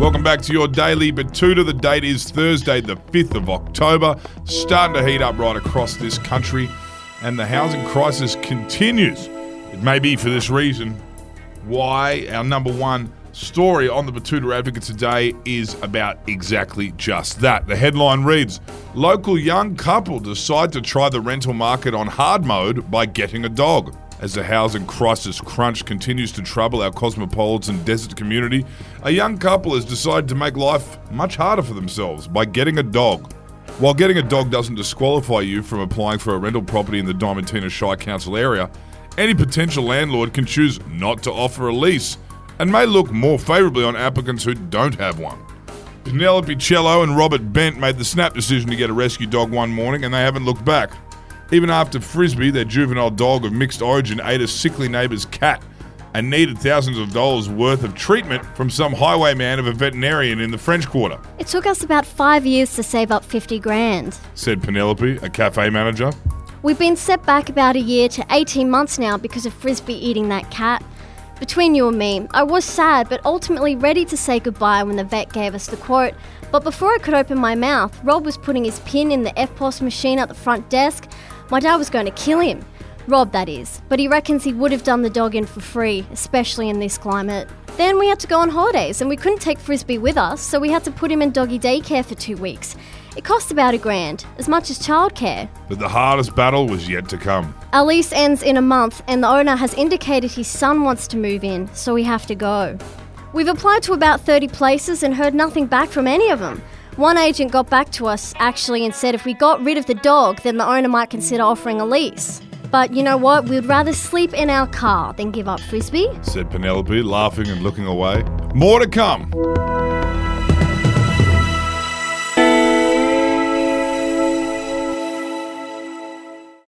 Welcome back to your daily Betoota. The date is Thursday, the 5th of October. Starting to heat up right across this country, and the housing crisis continues. It may be for this reason why our number one story on the Betoota Advocate today is about exactly just that. The headline reads Local young couple decide to try the rental market on hard mode by getting a dog. As the housing crisis crunch continues to trouble our cosmopolitan desert community, a young couple has decided to make life much harder for themselves by getting a dog. While getting a dog doesn't disqualify you from applying for a rental property in the Diamantina Shire Council area, any potential landlord can choose not to offer a lease and may look more favourably on applicants who don't have one. Penelope Cello and Robert Bent made the snap decision to get a rescue dog one morning and they haven't looked back. Even after Frisbee, their juvenile dog of mixed origin, ate a sickly neighbour's cat and needed thousands of dollars worth of treatment from some highwayman of a veterinarian in the French Quarter, It took us about five years to save up 50 grand. said Penelope, a cafe manager. We've been set back about a year to 18 months now because of Frisbee eating that cat. Between you and me, I was sad but ultimately ready to say goodbye when the vet gave us the quote. But before I could open my mouth, Rob was putting his pin in the EFTPOS machine at the front desk. My dad was going to kill him. Rob, that is. But he reckons he would have done the dog in for free, especially in this climate. Then we had to go on holidays and we couldn't take Frisbee with us, so we had to put him in doggy daycare for two weeks. It cost about a grand, as much as childcare. But the hardest battle was yet to come. Our lease ends in a month, and the owner has indicated his son wants to move in, so we have to go. We've applied to about 30 places and heard nothing back from any of them. One agent got back to us actually and said if we got rid of the dog, then the owner might consider offering a lease. But you know what? We'd rather sleep in our car than give up Frisbee. said Penelope, laughing and looking away. More to come.